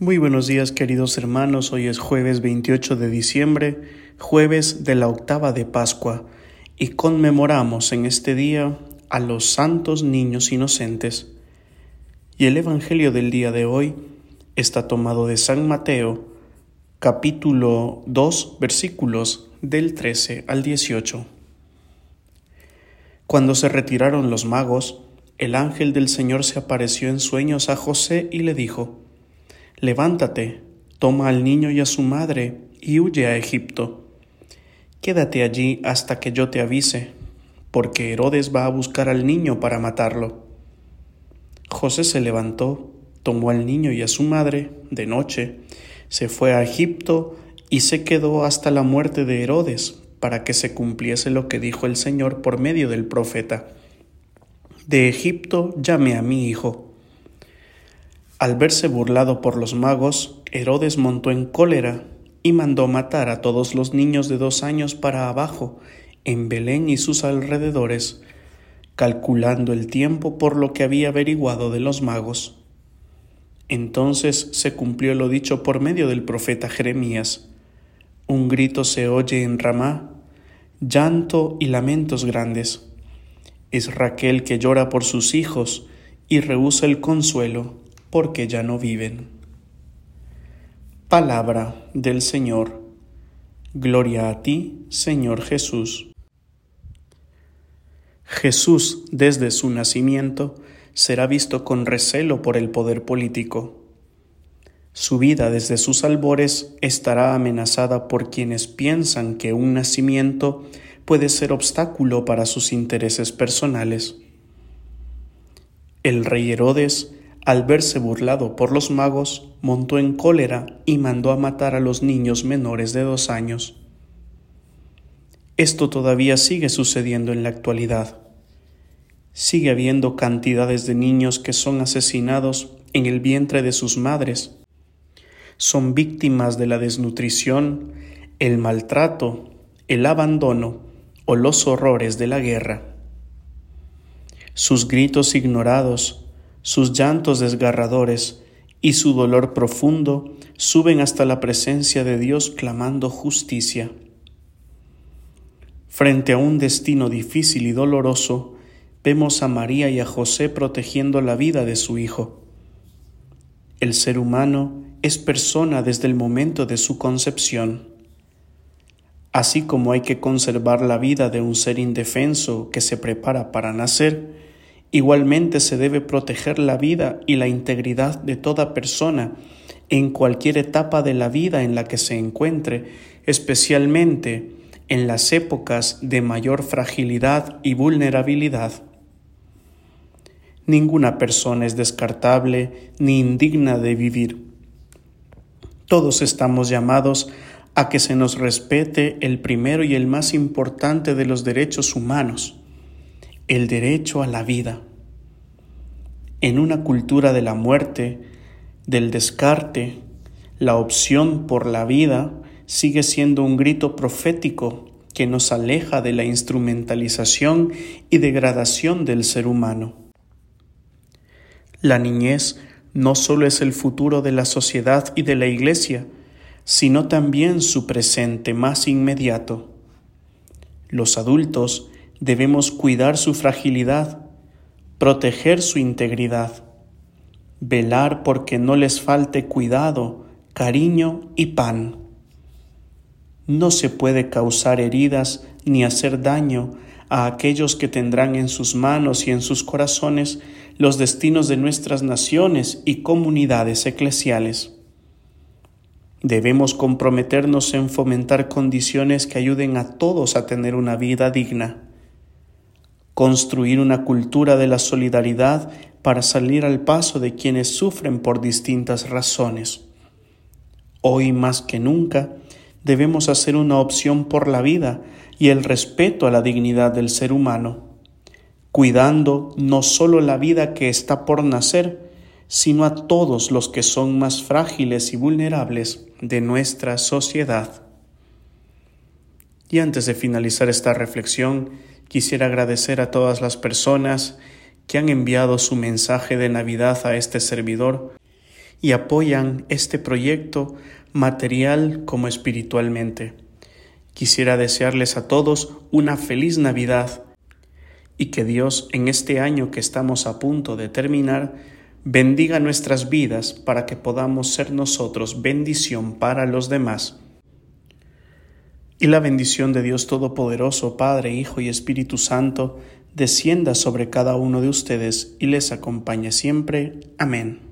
Muy buenos días queridos hermanos, hoy es jueves 28 de diciembre, jueves de la octava de Pascua, y conmemoramos en este día a los santos niños inocentes. Y el Evangelio del día de hoy está tomado de San Mateo, capítulo 2, versículos del 13 al 18. Cuando se retiraron los magos, el ángel del Señor se apareció en sueños a José y le dijo, Levántate, toma al niño y a su madre, y huye a Egipto. Quédate allí hasta que yo te avise, porque Herodes va a buscar al niño para matarlo. José se levantó, tomó al niño y a su madre, de noche, se fue a Egipto y se quedó hasta la muerte de Herodes, para que se cumpliese lo que dijo el Señor por medio del profeta. De Egipto llame a mi hijo. Al verse burlado por los magos, Herodes montó en cólera y mandó matar a todos los niños de dos años para abajo, en Belén y sus alrededores, calculando el tiempo por lo que había averiguado de los magos. Entonces se cumplió lo dicho por medio del profeta Jeremías. Un grito se oye en Ramá, llanto y lamentos grandes. Es Raquel que llora por sus hijos y rehúsa el consuelo porque ya no viven. Palabra del Señor. Gloria a ti, Señor Jesús. Jesús, desde su nacimiento, será visto con recelo por el poder político. Su vida desde sus albores estará amenazada por quienes piensan que un nacimiento puede ser obstáculo para sus intereses personales. El rey Herodes al verse burlado por los magos, montó en cólera y mandó a matar a los niños menores de dos años. Esto todavía sigue sucediendo en la actualidad. Sigue habiendo cantidades de niños que son asesinados en el vientre de sus madres. Son víctimas de la desnutrición, el maltrato, el abandono o los horrores de la guerra. Sus gritos ignorados, sus llantos desgarradores y su dolor profundo suben hasta la presencia de Dios clamando justicia. Frente a un destino difícil y doloroso, vemos a María y a José protegiendo la vida de su Hijo. El ser humano es persona desde el momento de su concepción. Así como hay que conservar la vida de un ser indefenso que se prepara para nacer, Igualmente se debe proteger la vida y la integridad de toda persona en cualquier etapa de la vida en la que se encuentre, especialmente en las épocas de mayor fragilidad y vulnerabilidad. Ninguna persona es descartable ni indigna de vivir. Todos estamos llamados a que se nos respete el primero y el más importante de los derechos humanos, el derecho a la vida. En una cultura de la muerte, del descarte, la opción por la vida sigue siendo un grito profético que nos aleja de la instrumentalización y degradación del ser humano. La niñez no solo es el futuro de la sociedad y de la Iglesia, sino también su presente más inmediato. Los adultos debemos cuidar su fragilidad, proteger su integridad, velar porque no les falte cuidado, cariño y pan. No se puede causar heridas ni hacer daño a aquellos que tendrán en sus manos y en sus corazones los destinos de nuestras naciones y comunidades eclesiales. Debemos comprometernos en fomentar condiciones que ayuden a todos a tener una vida digna construir una cultura de la solidaridad para salir al paso de quienes sufren por distintas razones. Hoy más que nunca debemos hacer una opción por la vida y el respeto a la dignidad del ser humano, cuidando no solo la vida que está por nacer, sino a todos los que son más frágiles y vulnerables de nuestra sociedad. Y antes de finalizar esta reflexión, Quisiera agradecer a todas las personas que han enviado su mensaje de Navidad a este servidor y apoyan este proyecto material como espiritualmente. Quisiera desearles a todos una feliz Navidad y que Dios en este año que estamos a punto de terminar bendiga nuestras vidas para que podamos ser nosotros bendición para los demás. Y la bendición de Dios Todopoderoso, Padre, Hijo y Espíritu Santo, descienda sobre cada uno de ustedes y les acompañe siempre. Amén.